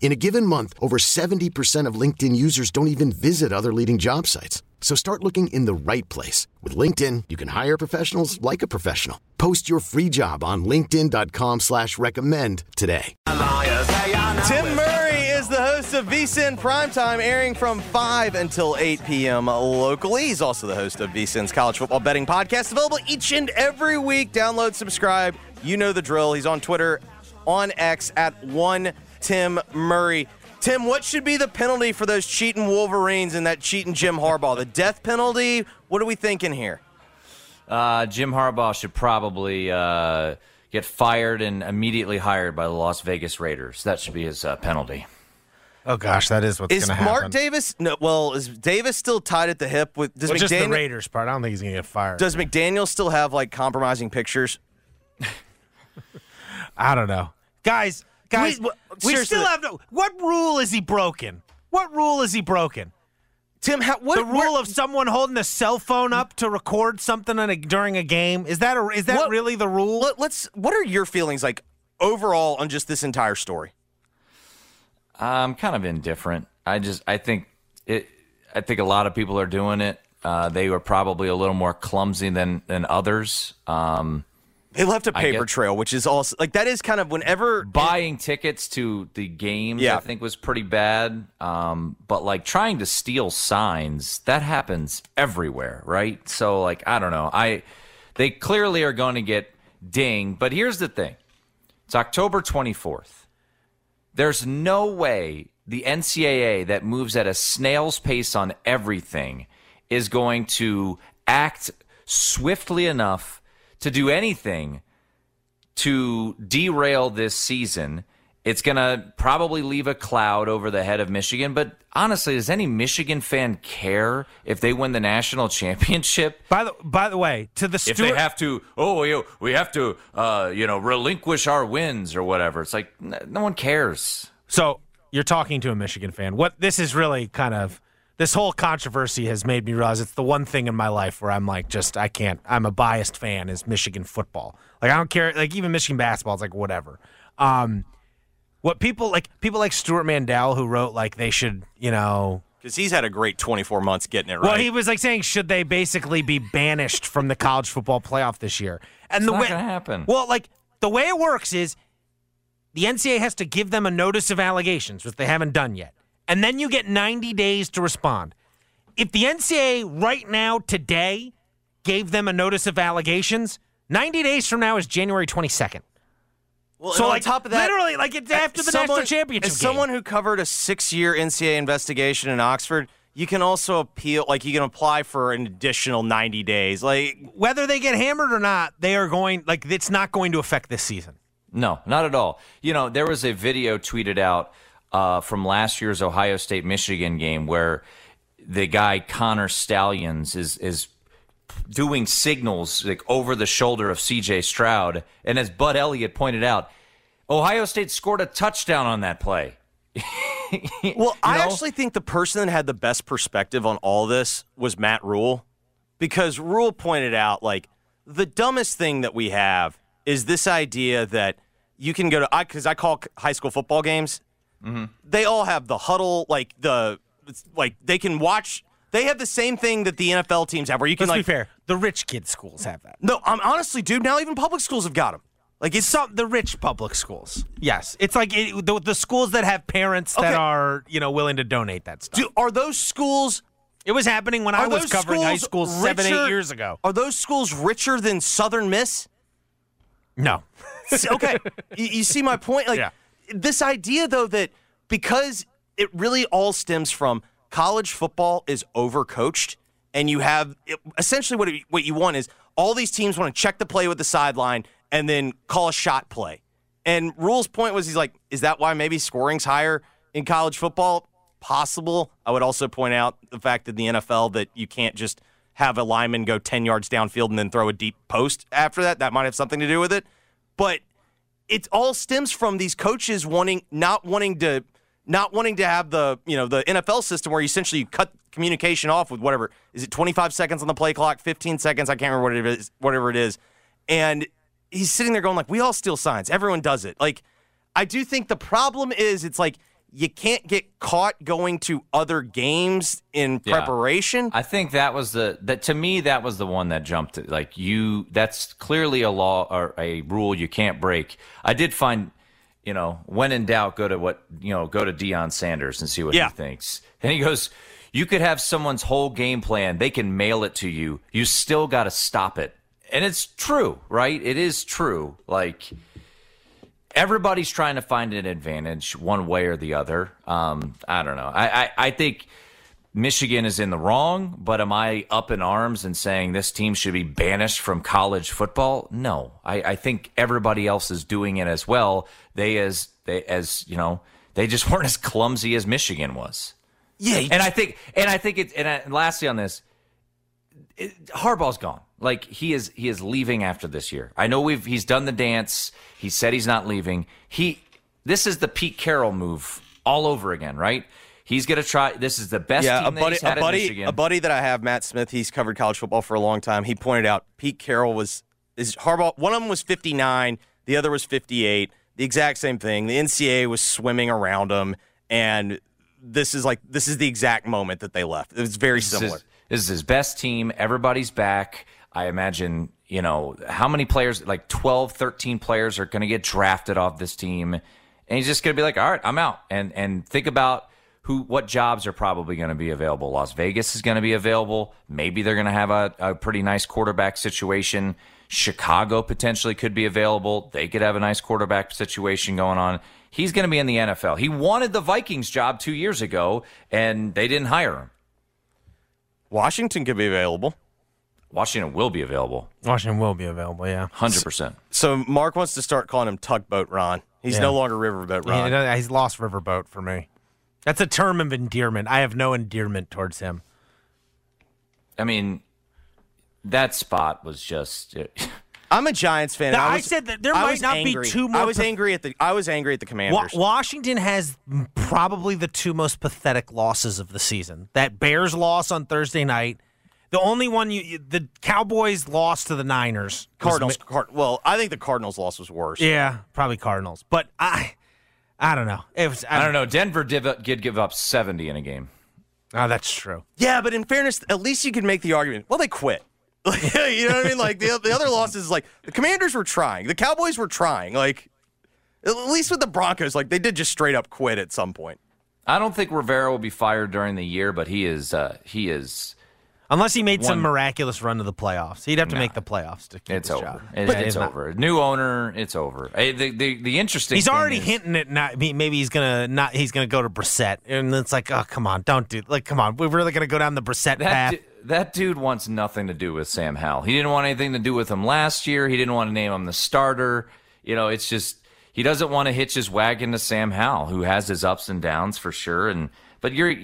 In a given month, over 70% of LinkedIn users don't even visit other leading job sites. So start looking in the right place. With LinkedIn, you can hire professionals like a professional. Post your free job on linkedin.com slash recommend today. Tim Murray is the host of VSIN Primetime, airing from 5 until 8 p.m. locally. He's also the host of VSIN's College Football Betting Podcast, available each and every week. Download, subscribe. You know the drill. He's on Twitter, on X at 1 Tim Murray. Tim, what should be the penalty for those cheating Wolverines and that cheating Jim Harbaugh? The death penalty? What are we thinking here? Uh, Jim Harbaugh should probably uh, get fired and immediately hired by the Las Vegas Raiders. That should be his uh, penalty. Oh gosh, that is what's going to happen. Mark Davis? No. Well, is Davis still tied at the hip with? Does well, just the McDaniel? Raiders part. I don't think he's going to get fired. Does McDaniel still have like compromising pictures? I don't know, guys. Guys, We- we, still have no. What rule is he broken? What rule is he broken? Tim, how, what The rule of someone holding a cell phone up to record something in a, during a game is that a, is that What- really the rule? Let, let's. What are your feelings like overall on just this entire story? I'm kind of indifferent. I just I think it. I think a lot of people are doing it. Uh, they were probably a little more clumsy than than others. Um, They left a paper trail, which is also like that is kind of whenever buying tickets to the games, Yeah. I think was pretty bad. Um, but like trying to steal signs, that happens everywhere, right? So like I don't know. I they clearly are going to get dinged. But here's the thing: it's October 24th. There's no way the NCAA that moves at a snail's pace on everything is going to act swiftly enough to do anything to derail this season. It's going to probably leave a cloud over the head of Michigan. But honestly, does any Michigan fan care if they win the national championship? by the by the way, to the If Stewart, they have to, oh, we, we have to, uh, you know, relinquish our wins or whatever. It's like n- no one cares. So you're talking to a Michigan fan. What this is really kind of this whole controversy has made me realize it's the one thing in my life where I'm like, just I can't. I'm a biased fan is Michigan football. Like I don't care. Like even Michigan basketball is like whatever. Um, what people like people like Stewart Mandel who wrote like they should you know because he's had a great 24 months getting it right. well, he was like saying, should they basically be banished from the college football playoff this year? And It's the not way gonna happen. Well, like the way it works is the NCAA has to give them a notice of allegations, which they haven't done yet, and then you get 90 days to respond. If the NCAA right now today gave them a notice of allegations, 90 days from now is January 22nd. well, So and like on top of that, literally, like it's after the someone- national championship. As game. someone who covered a six-year NCAA investigation in Oxford, you can also appeal. Like you can apply for an additional 90 days. Like whether they get hammered or not, they are going like it's not going to affect this season. No, not at all. You know, there was a video tweeted out uh, from last year's Ohio State Michigan game where the guy Connor Stalions is is doing signals like over the shoulder of CJ Stroud, and as Bud Elliott pointed out, Ohio State scored a touchdown on that play. Well, I know? actually think the person that had the best perspective on all this was Matt Rhule, because Rhule pointed out like the dumbest thing that we have is this idea that you can go to I because I call high school football games. Mm-hmm. They all have the huddle, like the like they can watch. They have the same thing that the NFL teams have, where you can Let's like be fair. The rich kid schools have that. No, I'm honestly, dude. Now even public schools have got them. Like it's Some the rich public schools. Yes, it's like it, the, the schools that have parents that Okay. are you know willing to donate that stuff. Do, are those schools It was happening when I was covering high school seven, richer- eight years ago. Are those schools richer than Southern Miss? No. Okay, you, you see my point. Like Yeah. This idea, though, that because it really all stems from college football is overcoached, and you have it, essentially what it, what you want is all these teams want to check the play with the sideline and then call a shot play. And Rhule's point was he's like, is that why maybe scoring's higher in college football? Possible. I would also point out the fact that the NFL that you can't just have a lineman go 10 yards downfield and then throw a deep post after that. That might have something to do with it. But it all stems from these coaches wanting not wanting to not wanting to have the you know the NFL system where you essentially cut communication off with whatever is it 25 seconds on the play clock 15 seconds I can't remember what it is whatever it is. And he's sitting there going like we all steal signs. Everyone does it. Like I do think the problem is it's like you can't get caught going to other games in Yeah. preparation I think that was the that to me that was the one that jumped like you that's clearly a law or a rule you can't break. I did find you know when in doubt go to what you know go to Deion Sanders and see what Yeah. he thinks. And he goes you could have someone's whole game plan they can mail it to you. You still got to stop it. And it's true, right? It is true. Like everybody's trying to find an advantage one way or the other. Um, I don't know. I, I, I think Michigan is in the wrong, but am I up in arms and saying this team should be banished from college football? No. I, I think everybody else is doing it as well. They as they as you know, they just weren't as clumsy as Michigan was. yeah And I think and I think it's and, I, and lastly on this, it, Harbaugh's gone. Like he is he is leaving after this year. I know we've he's done the dance. He said he's not leaving. He this is the Pete Carroll move all over again, right? He's gonna try. This is the best yeah, a buddy, a buddy, a buddy that I have, Matt Smith. He's covered college football for a long time. He pointed out Pete Carroll was is Harbaugh. One of them was 59, the other was 58. The exact same thing. The NCAA was swimming around him, and this is like this is the exact moment that they left. It was very This is- similar. This is his best team. Everybody's back. I imagine, you know, how many players, like 12, 13 players are going to get drafted off this team. And he's just going to be like, all right, I'm out. And, and think about who, what jobs are probably going to be available. Las Vegas is going to be available. Maybe they're going to have a, a pretty nice quarterback situation. Chicago potentially could be available. They could have a nice quarterback situation going on. He's going to be in the NFL. He wanted the Vikings job two years ago, and they didn't hire him. Washington could be available. Washington will be available, Washington will be available, yeah. hundred percent. So Mark wants to start calling him Tugboat Ron. He's Yeah. no longer Riverboat Ron. Yeah, he's lost Riverboat for me. That's a term of endearment. I have no endearment towards him. I mean, that spot was just. I'm a Giants fan. and Now, I was- said that there I might was not be angry. two more I was path- angry at the. I was angry at the Wa- Commanders. Washington has probably the two most pathetic losses of the season. That Bears loss on Thursday night. The only one you, you the Cowboys lost to the Niners. was Cardinals. ma- Card, well, I think the Cardinals loss was worse. yeah, probably Cardinals. But I I don't know. It was I don't know. Denver div- did give up seventy in a game. Oh, that's true. Yeah, but in fairness, at least you can make the argument. Well, they quit. you know what I mean? Like the, the other losses, like the Commanders were trying, the Cowboys were trying. Like at least with the Broncos, like they did just straight up quit at some point. I don't think Rivera will be fired during the year, but he is. Uh, he is. Unless he made some miraculous run to the playoffs. He'd have to make the playoffs to keep It's his over. job. It- But it's he's not. over. New owner. It's over. The the, the interesting. He's thing already is- hinting at not maybe he's gonna not he's gonna go to Brissett, and it's like, oh come on, don't do like come on, we're really gonna go down the Brissett path. du- that dude wants nothing to do with Sam Howell. He didn't want anything to do with him last year. He didn't want to name him the starter. You know, it's just he doesn't want to hitch his wagon to Sam Howell, who has his ups and downs for sure. And but you're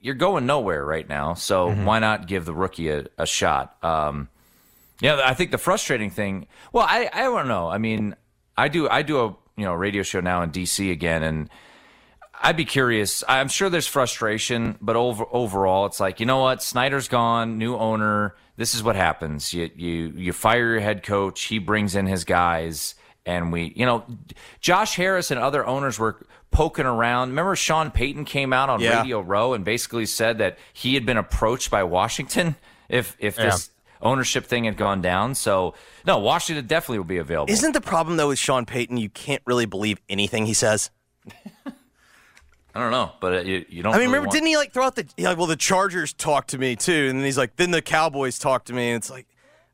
you're going nowhere right now, so why not give the rookie a, a shot? Um, yeah, I think the frustrating thing. Well, I I don't know. I mean, I do I do a you know radio show now in DC again, and I'd be curious. I'm sure there's frustration, but over, overall, it's like you know what? Snyder's gone, new owner. This is what happens. You you you fire your head coach. He brings in his guys, and we you know, Josh Harris and other owners were poking around. Remember, Sean Payton came out on Yeah. Radio Row and basically said that he had been approached by Washington if if this ownership thing had gone down. So no, Washington definitely will be available. Isn't the problem though with Sean Payton? You can't really believe anything he says. I don't know, but uh, you, you don't. I mean, really remember, want- didn't he like throw out the yeah, like, well, the Chargers talked to me too, and then he's like, then the Cowboys talked to me, and it's like,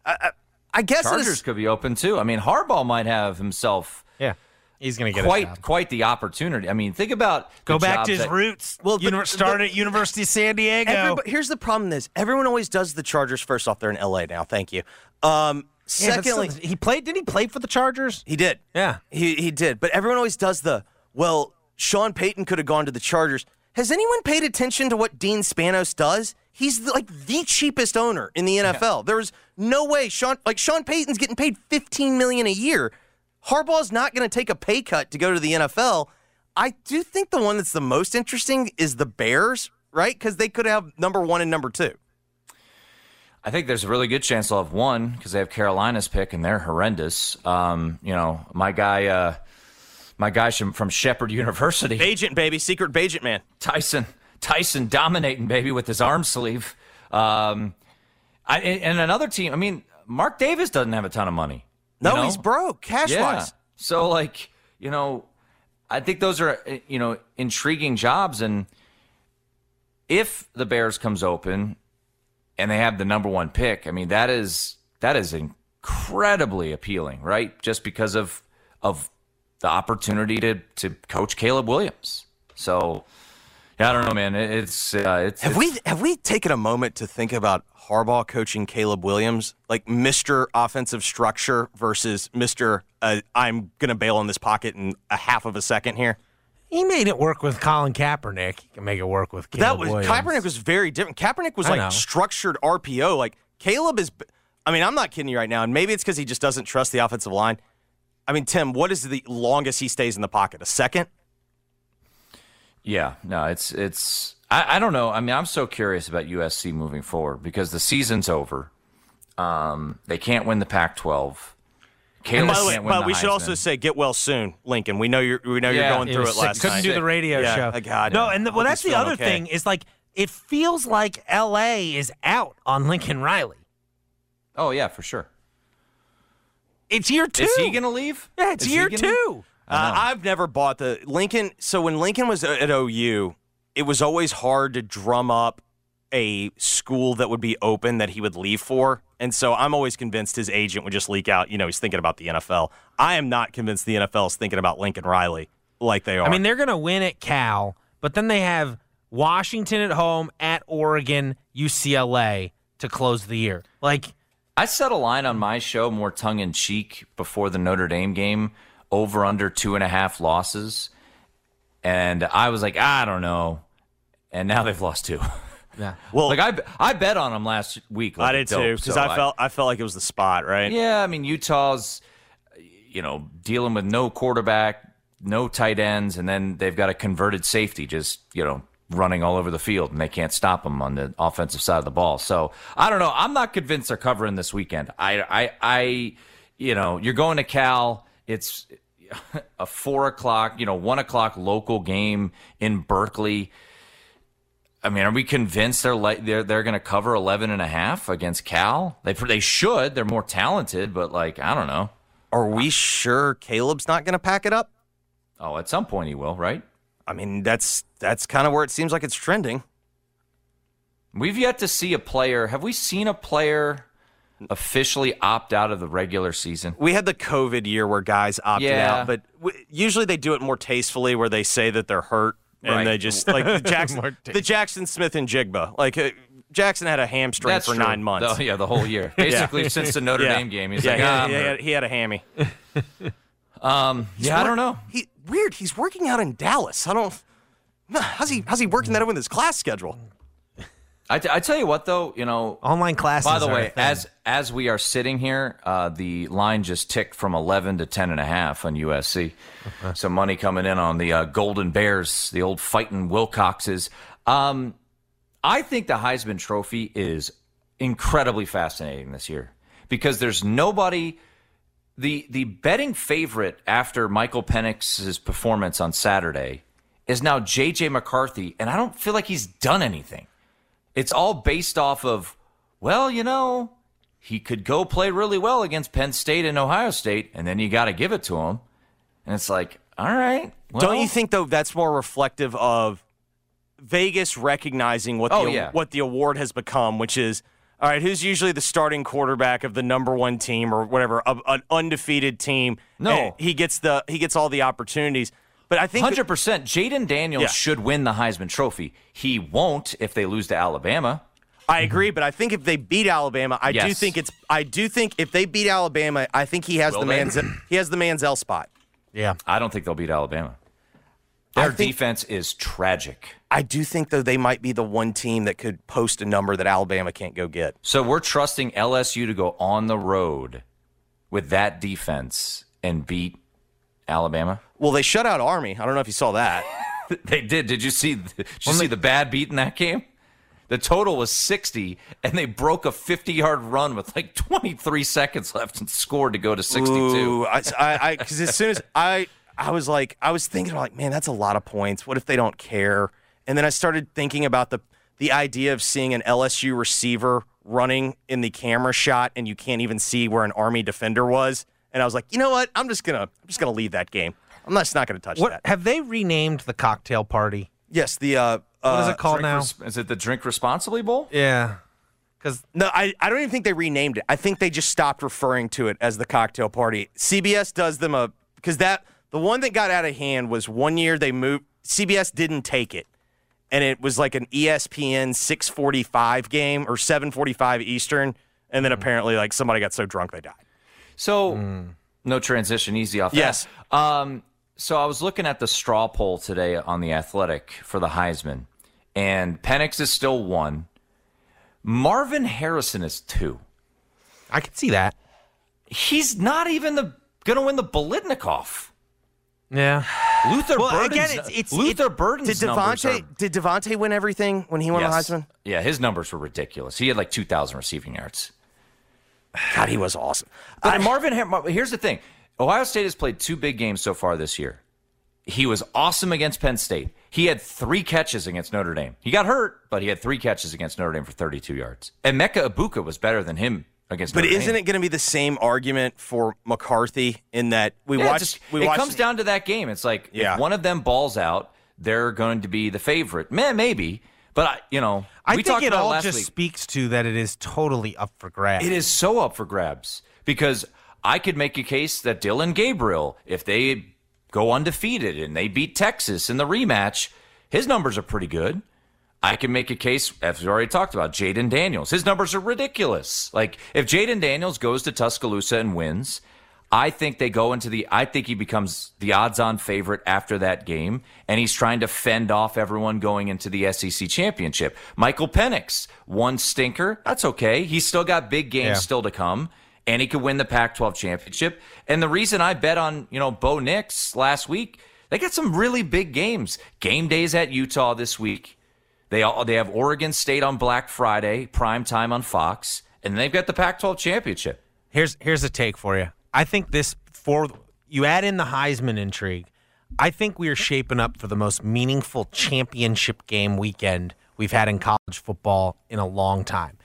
I, I, I guess Chargers it's, could be open too. I mean, Harbaugh might have himself Yeah, he's gonna get a quite job. quite the opportunity. I mean, think about Go the back to his that- roots. Well, Well, but- started at University of San Diego. Everybody, here's the problem: is everyone always does the Chargers first off. They're in L.A. now. Thank you. Um, Yeah, secondly, still, he played. Did he play for the Chargers? he did. Yeah. he he did. But everyone always does the well. Sean Payton could have gone to the Chargers. Has anyone paid attention to what Dean Spanos does? He's like the cheapest owner in the NFL. There's no way Sean like Sean Payton's getting paid 15 million a year. Harbaugh's not going to take a pay cut to go to the NFL. I do think the one that's the most interesting is the Bears, right? Because they could have number one and number two. I think there's a really good chance they'll have one because they have Carolina's pick and they're horrendous. Um, you know, my guy, uh, my guy from, from Shepherd University, Bagent, baby, secret agent man. Tyson, Tyson dominating baby with his arm sleeve. Um, I, and another team. I mean, Mark Davis doesn't have a ton of money. No, know? he's broke, cash Yeah. wise. So like, you know, I think those are uh, you know intriguing jobs and if the Bears comes open and they have the number 1 pick, I mean that is that is incredibly appealing, right? Just because of of the opportunity to to coach Caleb Williams. So yeah, I don't know, man. It's uh, it's Have it's- we have we taken a moment to think about Harbaugh coaching Caleb Williams, like Mister Offensive Structure versus Mister uh, I'm gonna bail on this pocket in a half of a second here? He made it work with Colin Kaepernick. He can make it work with that was Williams. Kaepernick was very different. Kaepernick was I like know. structured RPO. Like Caleb is. I mean, I'm not kidding you right now, and maybe it's because he just doesn't trust the offensive line. I mean, Tim, what is the longest he stays in the pocket? A second? Yeah, no, it's it's. I, I don't know. I mean, I'm so curious about USC moving forward because the season's over. Um, they can't win the Pac-12. Caleb by the way, can't win but the we should also say get well soon, Lincoln. We know you're we know Yeah, you're going through was it sick. last Couldn't night. do the radio Yeah, show. uh, God, no, yeah. and the, well, that's the other okay. thing is like it feels like L.A. is out on Lincoln Riley. Oh yeah, for sure. It's year two. Is he going to leave? Yeah, it's Is year gonna- two. Uh, I've never bought the Lincoln. So when Lincoln was at OU, it was always hard to drum up a school that would be open that he would leave for. And so I'm always convinced his agent would just leak out, you know, he's thinking about the NFL. I am not convinced the NFL is thinking about Lincoln Riley like they are. I mean, they're going to win at Cal, but then they have Washington at home, at Oregon, UCLA to close the year. Like, I set a line on my show more tongue in cheek before the Notre Dame game, over under two and a half losses, and I was like, I don't know, and now they've lost two. yeah. well, like I, I bet on them last week. Like I a did dope, too because so I felt I felt like it was the spot, right? Yeah, I mean Utah's, you know, dealing with no quarterback, no tight ends, and then they've got a converted safety just you know running all over the field, and they can't stop them on the offensive side of the ball. So I don't know. I'm not convinced they're covering this weekend. I, I, I you know, you're going to Cal. It's a four o'clock, you know, one o'clock local game in Berkeley. I mean, are we convinced they're like they're they're going to cover 11 and a half against Cal? They they should. They're more talented, but like I don't know. Are we sure Caleb's not going to pack it up? Oh, at some point he will, right? I mean, that's that's kind of where it seems like it's trending. We've yet to see a player. Have we seen a player officially opt out of the regular season? We had the COVID year where guys opted Yeah. out, but w- usually they do it more tastefully, where they say that they're hurt and Right. they just like the Jackson, the Jackson Smith-Njigba. Like uh, Jackson had a hamstring That's for true. nine months. The- yeah, the whole year, basically since the Notre Yeah. Dame game. He's yeah, like, he, ah, had, he, had, he had a hammy. um, yeah, I don't know. He weird. He's working out in Dallas. I don't. How's he? How's he working that in with his class schedule? I, t- I tell you what, though, you know, Online classes. By the are way, as as we are sitting here, uh, the line just ticked from 11 to 10 and a half on USC. Some money coming in on the uh, Golden Bears, the old fighting Wilcoxes. Um, I think the Heisman Trophy is incredibly fascinating this year because there's nobody. The the betting favorite after Michael Penix's performance on Saturday is now J.J. McCarthy, and I don't feel like he's done anything it's all based off of, well, you know, he could go play really well against Penn State and Ohio State, and then you got to give it to him. And it's like, All right. Don't you think though that's more reflective of Vegas recognizing what Oh, the yeah. what the award has become, which is all right, who's usually the starting quarterback of the number one team or whatever, a, an undefeated team? No. he gets the he gets all the opportunities. But I think Hundred percent. Jayden Daniels Yeah. should win the Heisman Trophy. He won't if they lose to Alabama. I agree, but I think if they beat Alabama, I do think it's I do think if they beat Alabama, I think he has Will the they? Manziel, he has the Manziel spot. Yeah. I don't think they'll beat Alabama. I Their think- defense is tragic. I do think though they might be the one team that could post a number that Alabama can't go get. So we're trusting LSU to go on the road with that defense and beat Alabama. Well, they shut out Army. I don't know if you saw that. They did. Did you see? Did you see the bad beat in that game? The total was 60, and they broke a 50 yard run with like 23 seconds left and scored to go to 62. Ooh, I, I, because as soon as I, I was like, I was thinking like, man, that's a lot of points. What if they don't care? And then I started thinking about the the idea of seeing an LSU receiver running in the camera shot, and you can't even see where an Army defender was. And I was like, you know what? I'm just gonna, I'm just gonna leave that game. I'm just not gonna touch What that. have they renamed the cocktail party? Yes, the uh, What is uh, it called now? res- is it the Drink Responsibly Bowl? yeah. Because No, I, I don't even think they renamed it. I think they just stopped referring to it as the cocktail party. CBS does them a because that the one that got out of hand was one year they moved. CBS didn't take it, and it was like an ESPN 6:45 game or 7:45 Eastern, and then apparently like somebody got so drunk they died. So, no transition, easy off Yes. that. Um, so I was looking at the straw poll today on the Athletic for the Heisman, and Penix is still one. Marvin Harrison is two. I can see that. He's not even the going to win the Biletnikoff. Yeah. Luther Well, Burden's, again, it's- it's- Luther it- Burden's Did numbers DeVonta are- did DeVonta win everything when he won yes. the Heisman? Yeah, his numbers were ridiculous. He had like 2,000 receiving yards. God, he was awesome. But Marvin, here's the thing: Ohio State has played two big games so far this year. He was awesome against Penn State. He had three catches against Notre Dame. He got hurt, but he had three catches against Notre Dame for 32 yards. And Emeka Egbuka was better than him against. But Notre isn't Dame. it going to be the same argument for McCarthy in that we Yeah, it watched? just- we it watched comes down to that game. It's like Yeah. if one of them balls out, they're going to be the favorite. Man, maybe, but I, you know, I we think talked it about all last just week. speaks to that it is totally up for grabs. It is so up for grabs because I could make a case that Dillon Gabriel, if they go undefeated and they beat Texas in the rematch, his numbers are pretty good. I can make a case, as we already talked about, Jayden Daniels. His numbers are ridiculous. Like, if Jayden Daniels goes to Tuscaloosa and wins, I think they go into the. I think he becomes the odds-on favorite after that game, and he's trying to fend off everyone going into the SEC championship. Michael Penix, one stinker. That's okay. He's still got big games Yeah. still to come, and he could win the Pac-12 championship. And the reason I bet on you know Bo Nix last week, they got some really big games. Game days at Utah this week. They all they have Oregon State on Black Friday, prime time on Fox, and they've got the Pac-12 championship. Here's here's a take for you. I think this for you add in the Heisman intrigue. I think we are shaping up for the most meaningful championship game weekend we've had in college football in a long time.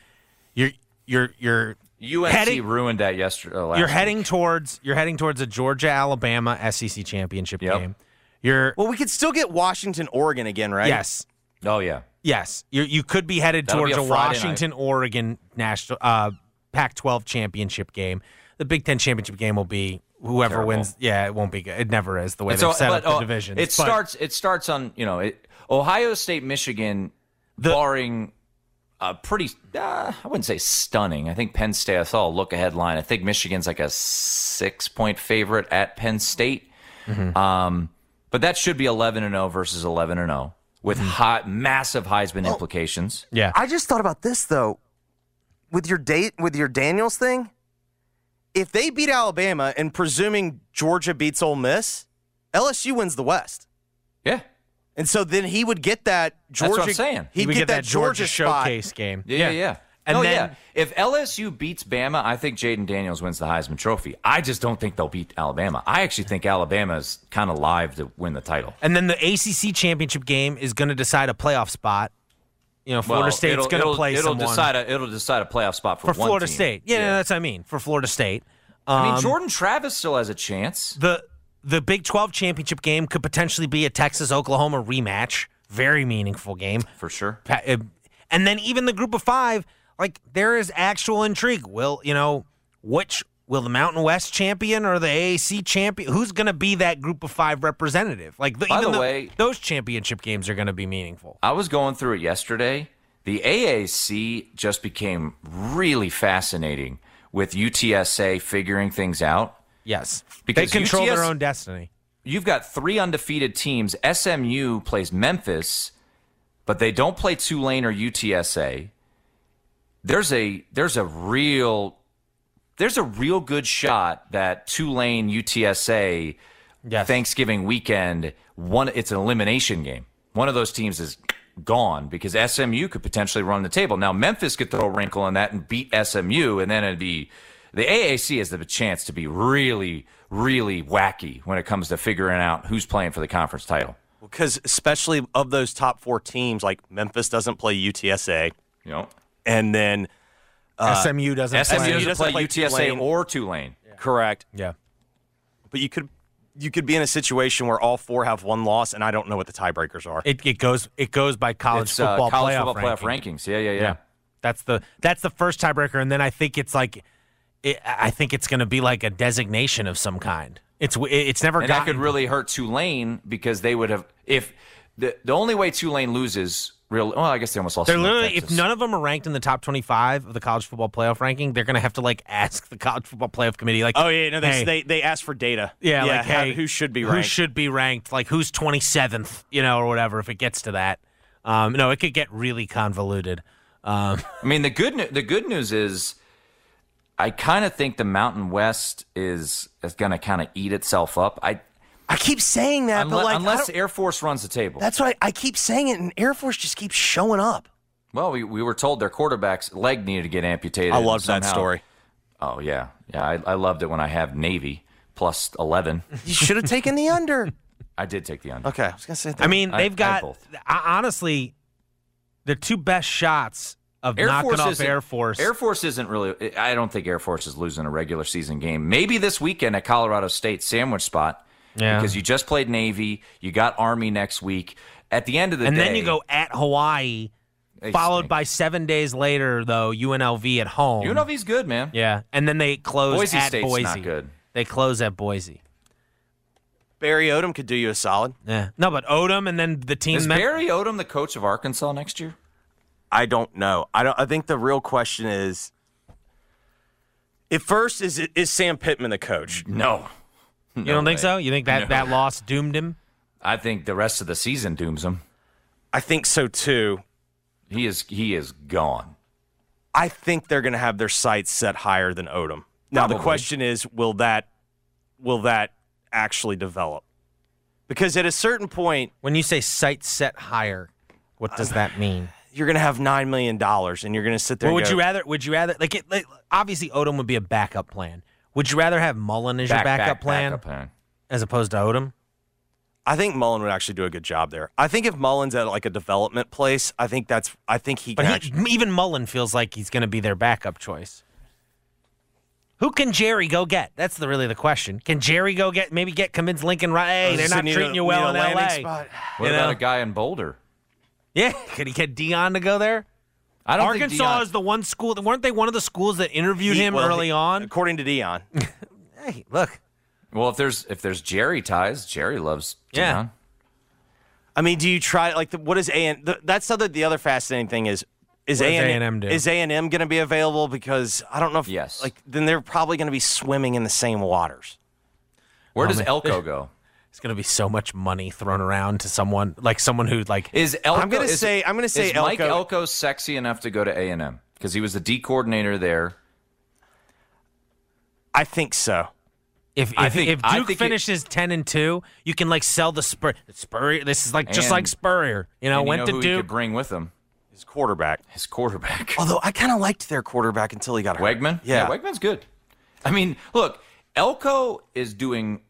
You're you're you're UNC heading, ruined that yesterday. uh, last you're week. heading towards you're heading towards a Georgia Alabama SEC championship Yep. game. You're Well, we could still get Washington, Oregon again, right? yes. Oh yeah. Yes, you you could be headed That'll be towards a a, Friday Washington Oregon national uh, Pac-12 championship game. The Big Ten championship game will be whoever Terrible. wins. Yeah, it won't be good. It never is the way they've so, set but, up the uh, divisions. It But starts. It starts on you know it, Ohio State, Michigan, The- barring a pretty. Uh, I wouldn't say stunning. I think Penn State. I saw a look ahead line. I think Michigan's like a six point favorite at Penn State. Mm-hmm. Um, but that should be eleven and zero versus eleven and zero with Mm-hmm. high, massive Heisman Oh. implications. yeah, I just thought about this though, with your date with your Daniels thing. If they beat Alabama and presuming Georgia beats Ole Miss, LSU wins the West, Yeah. and so then he would get that Georgia. That's what I'm saying. He'd we get, get that Georgia, spot. showcase game. Yeah, yeah, yeah. And no, then- yeah. If LSU beats Bama, I think Jayden Daniels wins the Heisman Trophy. I just don't think they'll beat Alabama. I actually think Alabama's kind of live to win the title. And then the ACC championship game is going to decide a playoff spot. You know, Florida Well, State's going to play It'll someone decide a it'll decide a playoff spot for, for Florida team. State. Yeah, no, that's what I mean for Florida State. I mean, Um, Jordan Travis still has a chance. the the Big 12 championship game could potentially be a Texas Oklahoma rematch. Very meaningful game. for sure. Uh, And then even the group of five, like there is actual intrigue. Will you know which will the Mountain West champion or the AAC champion? Who's going to be that group of five representative? Like the, By even the the- way- those championship games are going to be meaningful. I was going through it yesterday. The AAC just became really fascinating with UTSA figuring things out. Yes, Because they control their own destiny. You've got three undefeated teams. SMU plays Memphis, but they don't play Tulane or UTSA. There's a there's a real there's a real good shot that Tulane UTSA Yes. Thanksgiving weekend one it's an elimination game. One of those teams is gone because SMU could potentially run the table. Now Memphis could throw a wrinkle in that and beat SMU, and then it'd be the AAC has the chance to be really, really wacky when it comes to figuring out who's playing for the conference title. Because especially of those top four teams, like Memphis doesn't play UTSA, You know, and then SMU doesn't. SMU play. doesn't, doesn't play, play UTSA Tulane. or Tulane. correct. Yeah. But you could you could be in a situation where all four have one loss, and I don't know what the tiebreakers are. It, it goes it goes by college It's uh, football college playoff, football playoff ranking. rankings. Yeah, yeah, yeah. Yeah, that's the that's the first tiebreaker, and then I think it's like, it, I think it's going to be like a designation of some kind. It's it's never And that could really hurt Tulane because they would have if the the only way Tulane loses real well, I guess they almost lost. They're to North literally if none of them are ranked in the top twenty five of the college football playoff ranking, they're going to have to like ask the college football playoff committee like, oh yeah, no, they hey, they, they asked for data. yeah, like how- hey, who should be ranked? who should be ranked, like who's twenty seventh, you know, or whatever. If it gets to that, um, no, it could get really convoluted. Um, I mean, the good nu- the good news is, I kind of think the Mountain West is is going to kind of eat itself up. I I keep saying that, unle- but like unless Air Force runs the table. that's why I keep saying it, and Air Force just keeps showing up. well, we, we were told their quarterback's leg needed to get amputated. I and loved that story. Oh yeah, yeah. I, I loved it when I have Navy plus eleven. You should have taken the under. I did take the under. Okay, I was gonna say. That. I mean, they've I got both. I- honestly the two best shots of Air knocking Force off Air Force. Air Force isn't really. I don't think Air Force is losing a regular season game. Maybe this weekend at Colorado State sandwich spot. Yeah. Because you just played Navy, you got Army next week. At the end of the day. and day, then you go at Hawaii, followed stink. by seven days later though UNLV at home. UNLV's good, man. yeah, and then they close Boise at State's Boise. not good. They close at Boise. Barry Odom could do you a solid. Yeah, no, but Odom and then the team. Is mem- Barry Odom the coach of Arkansas next year? I don't know. I don't. I think the real question is, at first, is it is Sam Pittman the coach? No. you don't think so? You think that No. that loss doomed him? I think the rest of the season dooms him. I think so too. He is he is gone. I think they're going to have their sights set higher than Odom. Now the question is, will that will that actually develop? Because at a certain point, When you say sights set higher, what does that mean? you're going to have nine million dollars, and you're going to sit there. Well, and would go, you rather? Would you rather like, it, like obviously Odom would be a backup plan. Would you rather have Mullen as your backup back, plan backup plan. as opposed to Odom? I think Mullen would actually do a good job there. I think if Mullen's at like a development place, I think that's. I think he can. But actually, even Mullen feels like he's going to be their backup choice. Who can Jerry go get? That's the really the question. Can Jerry go get? Maybe get convince Lincoln right? Hey, oh, they're not treating a- you well need in a landing L.A. spot. What You about know? a guy in Boulder? Yeah, could he get Deion to go there? I don't Arkansas think Deion- is the one school. Weren't they one of the schools that interviewed He- him well, early on? according to Deion. Hey, look, Well, if there's if there's Jerry ties, Jerry loves Yeah. Deion. I mean, do you try like the, what is A and that's the other the other fascinating thing is is A A&M is A and M going to be available because I don't know if Yes. like then they're probably going to be swimming in the same waters. Where does man. Elko go? It's going to be so much money thrown around to someone like someone who like Is Elko? I'm gonna is- say- I'm gonna say is Mike Elko- Elko sexy enough to go to A and M because he was the D coordinator there. I think so. If if, I think- if I Duke think it- finishes ten and two, you can like sell the Spur Spurrier. This is like just And- like Spurrier. You know, went you know who to he could Duke. bring with him? His quarterback. His quarterback. Although I kind of liked their quarterback until he got hurt. Wegman? Yeah. Wegman's good. I mean, look, Elko is doing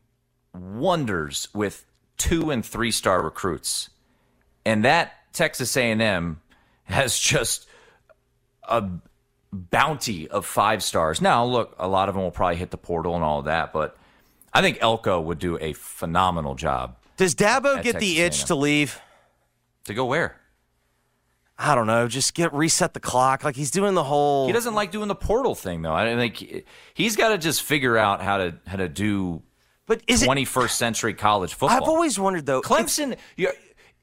wonders with two and three star recruits. And that Texas A&M has just a bounty of five stars. Now, look, a lot of them will probably hit the portal and all of that, but I think Elko would do a phenomenal job. Does Dabo get the itch A&M. to leave? To go where? I don't know. Just get reset the clock. Like he's doing the whole. He doesn't like doing the portal thing though. I don't think he's got to just figure out how to how to do But is it? 21st century college football. I've always wondered though. Clemson. You're,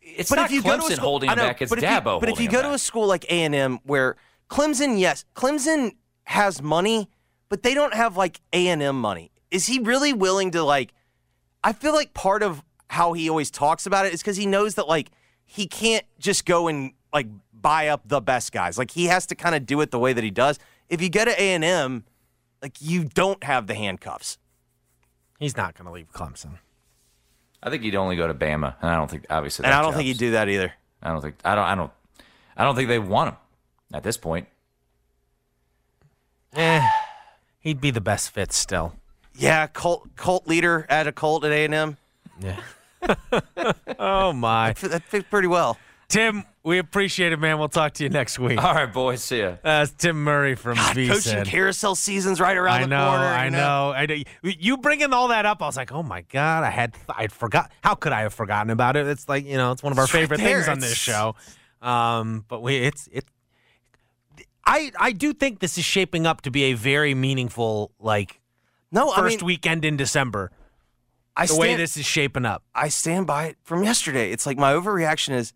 it's but not if you Clemson go to a school, holding know, back. It's but if Dabo. You, but if you go to a school like A and M, where Clemson, yes, Clemson has money, but they don't have like A and M money. Is he really willing to like? I feel like part of how he always talks about it is because he knows that like he can't just go and like buy up the best guys. Like he has to kind of do it the way that he does. If you go to A and M, like you don't have the handcuffs. He's not going to leave Clemson. I think he'd only go to Bama, and I don't think obviously. And I don't think he'd do that either. I don't think. I don't. I don't. I don't think they want him at this point. Eh, he'd be the best fit still. Yeah, cult cult leader at a cult at A and M. Yeah. oh my, That fits pretty well. Tim, we appreciate it, man. We'll talk to you next week. All right, boys. See ya. That's Tim Murray from God, coaching carousel season's right around I the know, corner. I you know, I know. You bringing all that up, I was like, oh my god, I had, I'd forgot. How could I have forgotten about it? It's like you know, it's one of our It's favorite there. things on this show. Um, but we, it's it. I I do think this is shaping up to be a very meaningful like No, I first mean, weekend in December. I The stand, way this is shaping up. I stand by it from yesterday. It's like my overreaction is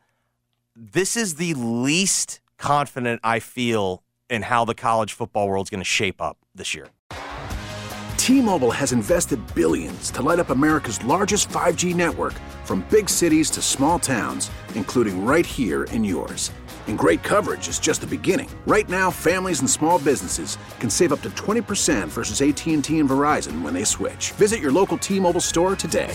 this is the least confident I feel in how the college football world's going to shape up this year. T-Mobile has invested billions to light up America's largest 5G network from big cities to small towns, including right here in yours. And great coverage is just the beginning. Right now, families and small businesses can save up to 20% versus AT&T and Verizon when they switch. Visit your local T-Mobile store today.